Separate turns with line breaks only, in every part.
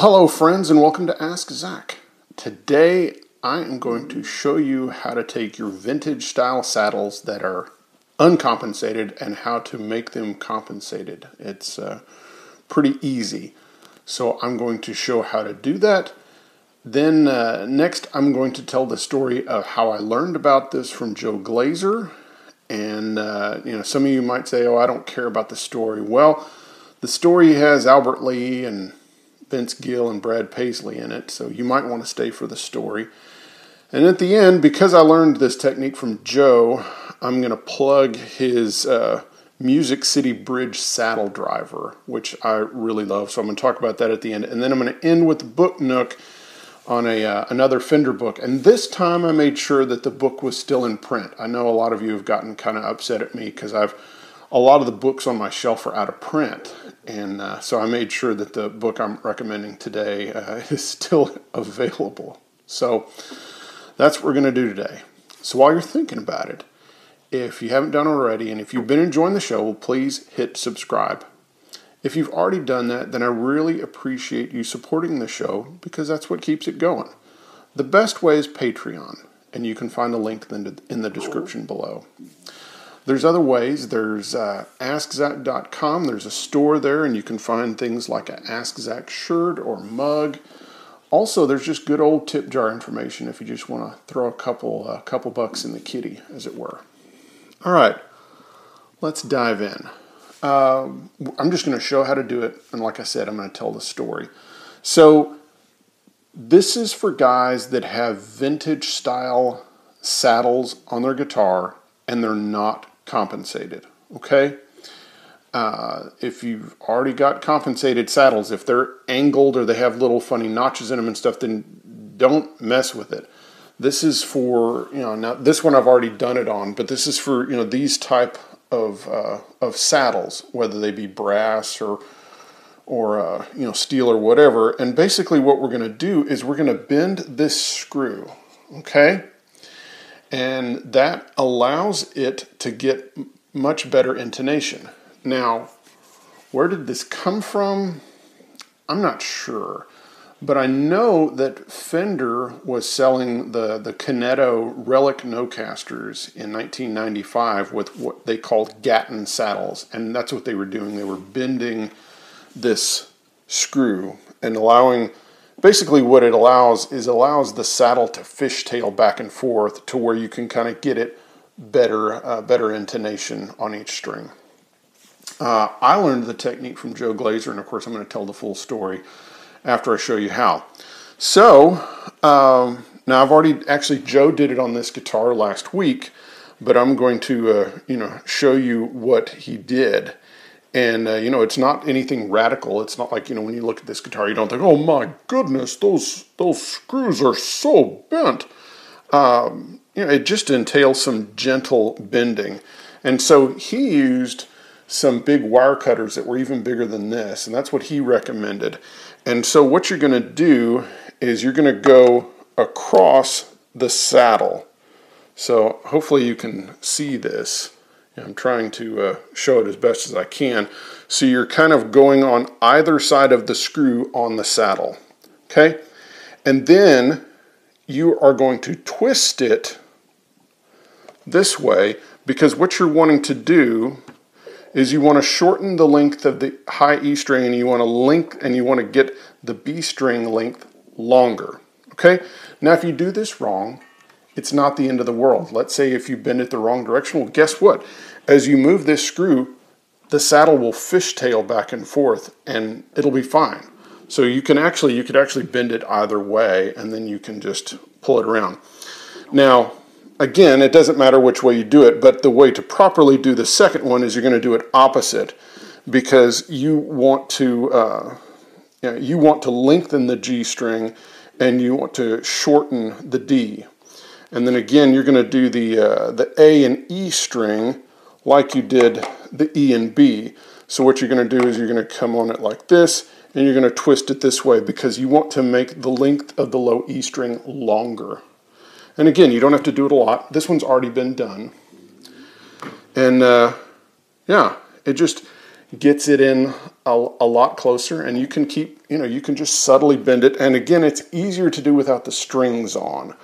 Hello, friends, and welcome to Ask Zac. Today, I am going to show you how to take your vintage style saddles that are uncompensated and how to make them compensated. It's uh, pretty easy. So, I'm going to show how to do that. Then, uh, next, I'm going to tell the story of how I learned about this from Joe Glaser. And, uh, you know, some of you might say, oh, I don't care about the story. Well, the story has Albert Lee and Vince Gill and Brad Paisley in it, so you might want to stay for the story. And at the end, because I learned this technique from Joe, I'm going to plug his uh, Music City Bridge saddle driver, which I really love. So I'm going to talk about that at the end. And then I'm going to end with the book nook on a uh, another Fender book. And this time I made sure that the book was still in print. I know a lot of you have gotten kind of upset at me because I've a lot of the books on my shelf are out of print. And uh, so I made sure that the book I'm recommending today uh, is still available. So that's what we're going to do today. So while you're thinking about it, if you haven't done already, and if you've been enjoying the show, please hit subscribe. If you've already done that, then I really appreciate you supporting the show because that's what keeps it going. The best way is Patreon, and you can find a link in the description below. There's other ways. There's uh, AskZac.com. There's a store there, and you can find things like an Ask Zac shirt or mug. Also, there's just good old tip jar information if you just want to throw a couple uh, couple bucks in the kitty, as it were. All right, let's dive in. Um, I'm just going to show how to do it, and like I said, I'm going to tell the story. So, this is for guys that have vintage style saddles on their guitar and they're not compensated. Okay? Uh, if you've already got compensated saddles, if they're angled or they have little funny notches in them and stuff, then don't mess with it. This is for you know now this one I've already done it on, but this is for you know these type of uh, of saddles, whether they be brass or or uh, you know steel or whatever. And basically, what we're going to do is we're going to bend this screw. Okay, and that allows it to get much better intonation. Now, where did this come from? I'm not sure, but I know that Fender was selling the the Cunetto Relic Nocasters in 1995 with what they called Gatton saddles, and that's what they were doing. They were bending this screw and allowing basically what it allows is allows the saddle to fishtail back and forth to where you can kind of get it better uh, better intonation on each string. Uh, I learned the technique from Joe Glaser, and of course I'm going to tell the full story after I show you how. So um, now I've already actually Joe did it on this guitar last week, but I'm going to uh, you know show you what he did and uh, you know it's not anything radical. It's not like you know when you look at this guitar you don't think oh my goodness those those screws are so bent. Um, you know it just entails some gentle bending. And so he used some big wire cutters that were even bigger than this and that's what he recommended. And so what you're going to do is you're going to go across the saddle. So hopefully you can see this I'm trying to uh, show it as best as I can. So you're kind of going on either side of the screw on the saddle. Okay? And then you are going to twist it this way because what you're wanting to do is you want to shorten the length of the high E string and you want to link and you want to get the B string length longer. Okay? Now if you do this wrong, it's not the end of the world. Let's say if you bend it the wrong direction, well guess what? As you move this screw, the saddle will fishtail back and forth and it'll be fine. So you can actually you could actually bend it either way and then you can just pull it around. Now, again, it doesn't matter which way you do it, but the way to properly do the second one is you're going to do it opposite because you want to uh, you, know, you want to lengthen the G string and you want to shorten the D. And then again, you're going to do the uh, the A and E string like you did the E and B. So what you're going to do is you're going to come on it like this and you're going to twist it this way because you want to make the length of the low E string longer. And again, you don't have to do it a lot. This one's already been done. And uh, yeah, it just gets it in a, a, lot closer and you can keep, you know, you can just subtly bend it. And again, it's easier to do without the strings on.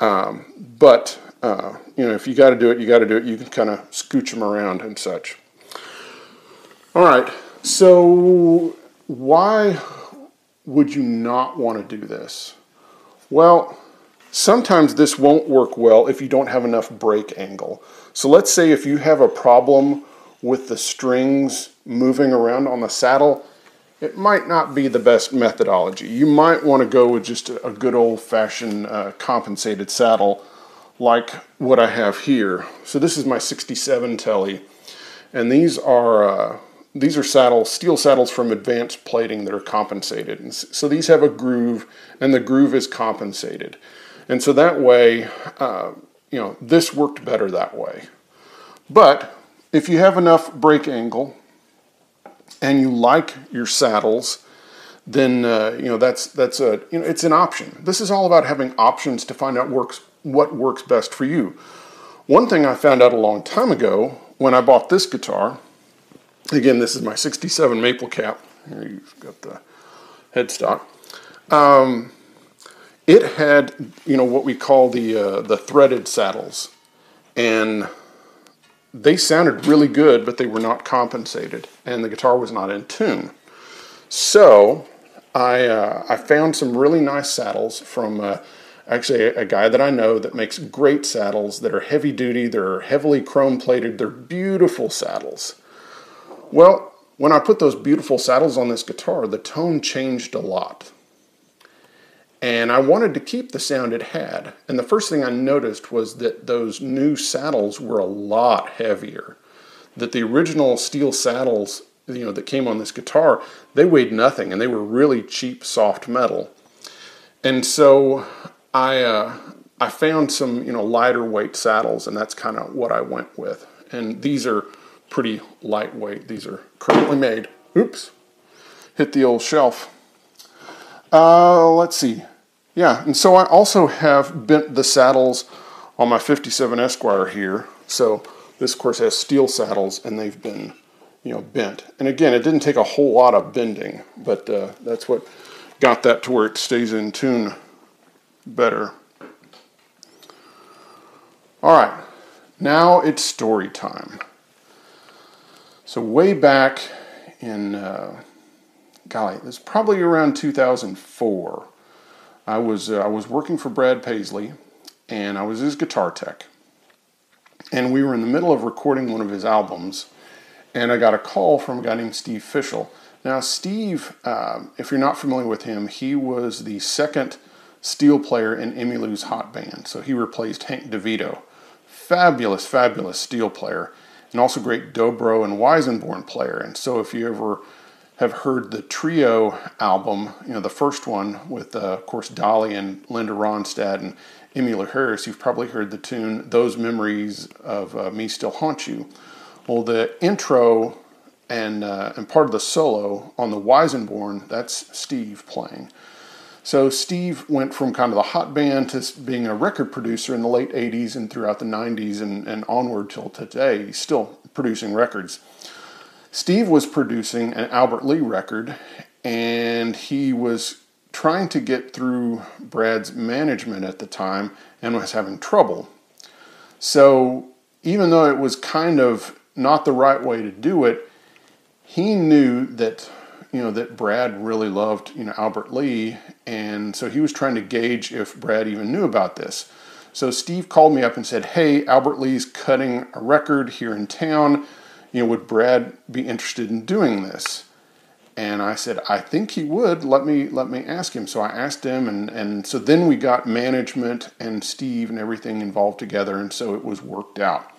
Um, but, uh, you know, if you got to do it, you got to do it. You can kind of scooch them around and such. All right, so why would you not want to do this? Well, sometimes this won't work well if you don't have enough break angle. So let's say if you have a problem with the strings moving around on the saddle, it might not be the best methodology. You might want to go with just a good old fashioned uh, compensated saddle like what I have here. So this is my 67 Telly, and these are uh, these are saddles, steel saddles from advanced plating that are compensated. And so these have a groove, and the groove is compensated. And so that way, uh, you know, this worked better that way. But if you have enough break angle and you like your saddles, then uh, you know that's that's a you know it's an option. This is all about having options to find out works what works best for you. One thing I found out a long time ago when I bought this guitar Again, this is my 67 maple cap. Here you've got the headstock. Um, it had, you know, what we call the uh, the threaded saddles, and they sounded really good, but they were not compensated, and the guitar was not in tune. So I uh, I found some really nice saddles from uh, actually a, a, guy that I know that makes great saddles that are heavy duty. They're heavily chrome plated. They're beautiful saddles. Well, when I put those beautiful saddles on this guitar, the tone changed a lot. And I wanted to keep the sound it had. And the first thing I noticed was that those new saddles were a lot heavier. That the original steel saddles, you know, that came on this guitar, they weighed nothing and they were really cheap soft metal. And so I uh, I found some, you know, lighter weight saddles and that's kind of what I went with. And these are pretty lightweight. These are currently made. Oops, hit the old shelf. Uh, let's see. Yeah, and so I also have bent the saddles on my 57 Esquire here. So this, of course, has steel saddles, and they've been, you know, bent. And again, it didn't take a whole lot of bending, but uh, that's what got that to where it stays in tune better. All right, now it's story time. So way back in, uh, golly, it was probably around 2004. I was uh, I was working for Brad Paisley, and I was his guitar tech. And we were in the middle of recording one of his albums, and I got a call from a guy named Steve Fishell. Now, Steve, uh, if you're not familiar with him, he was the second steel player in Emmylou's Hot Band. So he replaced Hank DeVito. Fabulous, fabulous steel player and also great dobro and Weissenborn player. And so if you ever have heard the trio album, you know, the first one with, uh, of course, Dolly and Linda Ronstadt and Emmylou Harris, you've probably heard the tune Those Memories of uh, Me Still Haunt You. Well, the intro and, uh, and part of the solo on the Weissenborn, that's Steve playing. So Steve went from kind of the hot band to being a record producer in the late 80s and throughout the 90s and, and onward till today. He's still producing records. Steve was producing an Albert Lee record and he was trying to get through Brad's management at the time and was having trouble. So even though it was kind of not the right way to do it. He knew that you know that Brad really loved you know Albert Lee, and so he was trying to gauge if Brad even knew about this. So Steve called me up and said, "Hey, Albert Lee's cutting a record here in town. You know, would Brad be interested in doing this?" And I said, I think he would. Let me let me ask him. So I asked him, and and so then we got management and Steve and everything involved together, and so it was worked out.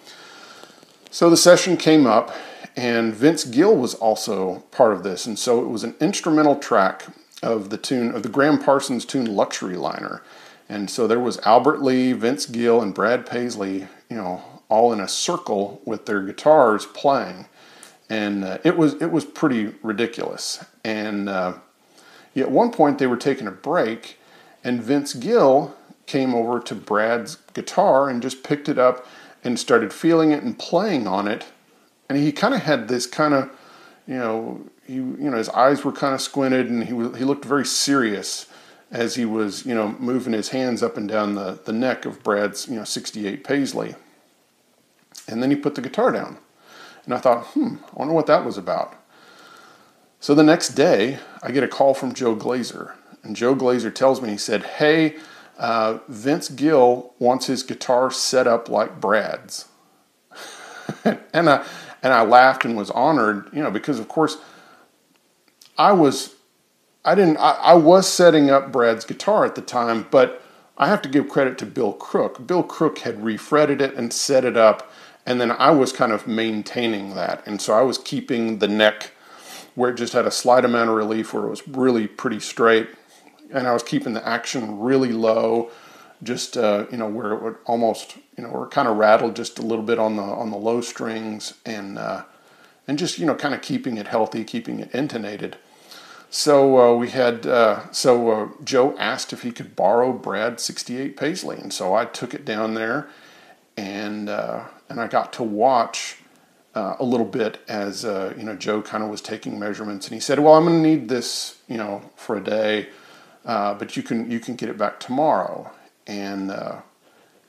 So the session came up, and Vince Gill was also part of this, and so it was an instrumental track of the tune of the Gram Parsons tune "Luxury Liner," and so there was Albert Lee, Vince Gill, and Brad Paisley, you know, all in a circle with their guitars playing and uh, it was it was pretty ridiculous. And uh, at one point they were taking a break, and Vince Gill came over to Brad's guitar and just picked it up and started feeling it and playing on it. And he kind of had this kind of, you know, he you know his eyes were kind of squinted and he was, he looked very serious as he was you know moving his hands up and down the the neck of Brad's you know 68 Paisley. And then he put the guitar down. And I thought, hmm, I wonder what that was about. So the next day, I get a call from Joe Glaser. And Joe Glaser tells me, he said, hey, uh, Vince Gill wants his guitar set up like Brad's. and, I, and I laughed and was honored, you know, because of course I was, I didn't, I, I was setting up Brad's guitar at the time, but I have to give credit to Bill Crook. Bill Crook had refretted it and set it up and then I was kind of maintaining that. And so I was keeping the neck where it just had a slight amount of relief, where it was really pretty straight. And I was keeping the action really low, just uh, you know where it would almost you know it kind of rattled just a little bit on the on the low strings and uh, and just you know kind of keeping it healthy, keeping it intonated. So uh, we had uh, so uh, Joe asked if he could borrow Brad 68 Paisley, and so I took it down there and uh, and I got to watch uh, a little bit as uh, you know Joe kind of was taking measurements, and he said, "Well, I'm going to need this, you know, for a day, uh, but you can you can get it back tomorrow." And uh,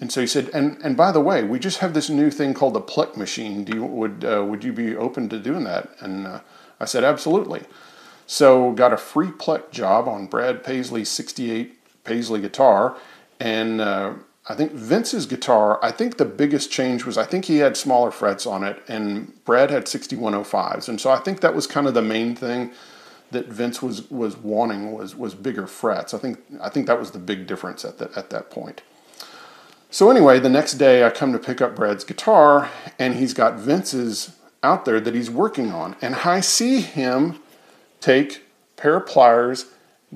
and so he said, "And and by the way, we just have this new thing called the Plek machine. Do you would uh, would you be open to doing that?" And I said, "Absolutely." So got a free Plek job on Brad Paisley's 68 Paisley guitar, and I think Vince's guitar, I think the biggest change was I think he had smaller frets on it and Brad had 6105s. And so I think that was kind of the main thing that Vince was was wanting was was bigger frets. I think I think that was the big difference at that at that point. So anyway, the next day I come to pick up Brad's guitar and he's got Vince's out there that he's working on and I see him take pair of pliers,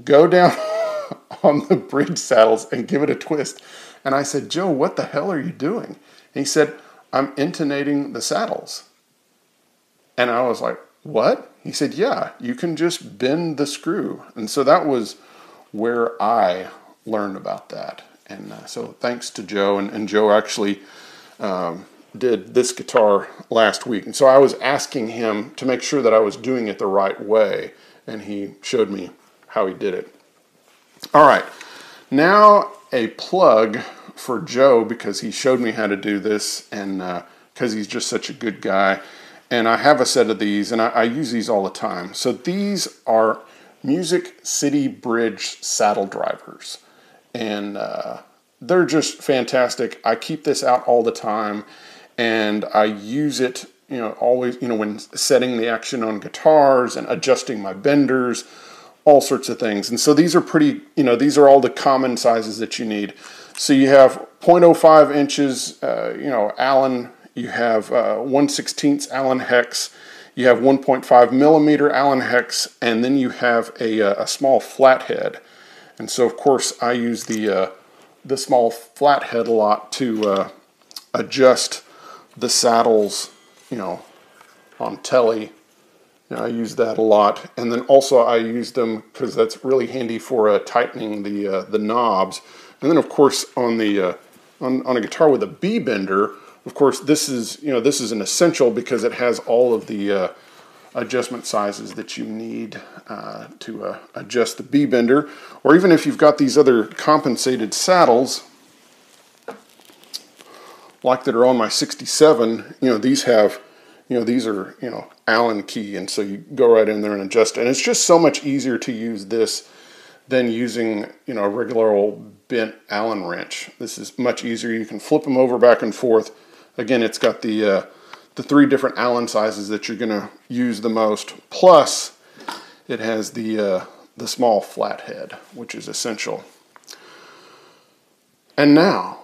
go down on the bridge saddles and give it a twist and I said, Joe, what the hell are you doing? And he said, I'm intonating the saddles. And I was like, What? He said, Yeah, you can just bend the screw. And so that was where I learned about that. And uh, so thanks to Joe. And, and Joe actually um, did this guitar last week. And so I was asking him to make sure that I was doing it the right way. And he showed me how he did it. All right. Now a plug for Joe because he showed me how to do this and because uh, he's just such a good guy. And I have a set of these and I, I use these all the time. So these are Music City Bridge saddle drivers. And uh, they're just fantastic. I keep this out all the time and I use it, you know, always, you know, when setting the action on guitars and adjusting my benders all sorts of things. And so these are pretty, you know, these are all the common sizes that you need. So you have 0.05 inches, uh, you know, Allen, you have uh, 1 16th Allen hex, you have 1.5 millimeter Allen hex, and then you have a, uh, a small flathead. And so, of course, I use the, uh, the small flathead a lot to uh, adjust the saddles, you know, on telly you know, I use that a lot, and then also I use them because that's really handy for uh, tightening the uh, the knobs. And then of course on the uh, on, on a guitar with a B bender, of course this is you know this is an essential because it has all of the uh, adjustment sizes that you need uh, to uh, adjust the B bender. Or even if you've got these other compensated saddles, like that are on my 67, you know these have you know, these are, you know, Allen key. And so you go right in there and adjust. And it's just so much easier to use this than using, you know, a regular old bent Allen wrench. This is much easier. You can flip them over back and forth. Again, it's got the, uh, the three different Allen sizes that you're going to use the most. Plus, it has the, uh, the small flathead, which is essential. And now,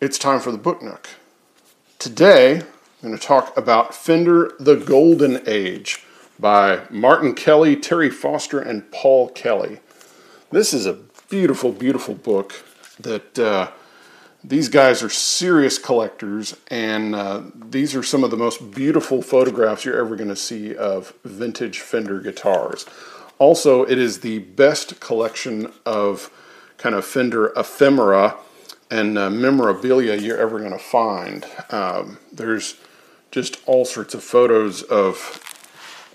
it's time for the book nook. Today, I'm going to talk about Fender the Golden Age by Martin Kelly, Terry Foster, and Paul Kelly. This is a beautiful, beautiful book that uh, these guys are serious collectors, and uh, these are some of the most beautiful photographs you're ever going to see of vintage Fender guitars. Also, it is the best collection of kind of Fender ephemera and uh, memorabilia you're ever going to find. Um, there's just all sorts of photos of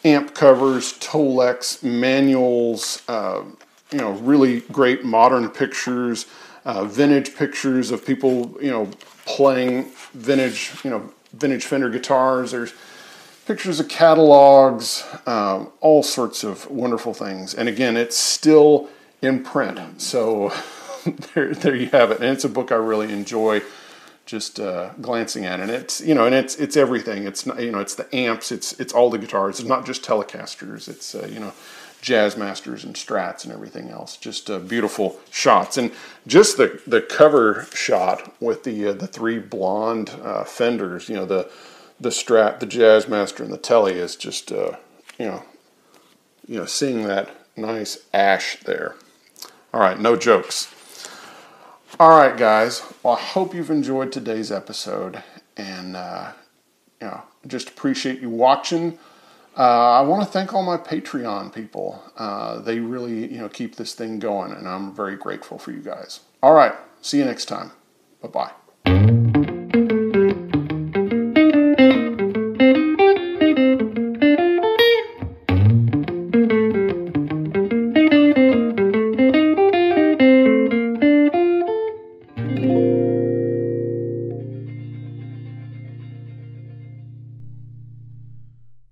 amp covers, Tolex manuals, uh, you know, really great modern pictures, uh, vintage pictures of people, you know, playing vintage, you know, vintage Fender guitars. There's pictures of catalogs, um, all sorts of wonderful things. And again, it's still in print, so there, there you have it. And it's a book I really enjoy just uh, glancing at, and it's you know, and it's it's everything. It's not you know, it's the amps, it's it's all the guitars. It's not just Telecasters. It's uh, you know, Jazzmasters and Strats and everything else. Just uh, beautiful shots, and just the the cover shot with the uh, the three blonde uh, fenders. You know, the the Strat, the Jazzmaster, and the Tele is just uh, you know, you know, seeing that nice ash there. All right, no jokes. All right, guys. Well, I hope you've enjoyed today's episode, and uh, you know, just appreciate you watching. Uh, I want to thank all my Patreon people. Uh, they really, you know, keep this thing going, and I'm very grateful for you guys. All right. See you next time. Bye bye.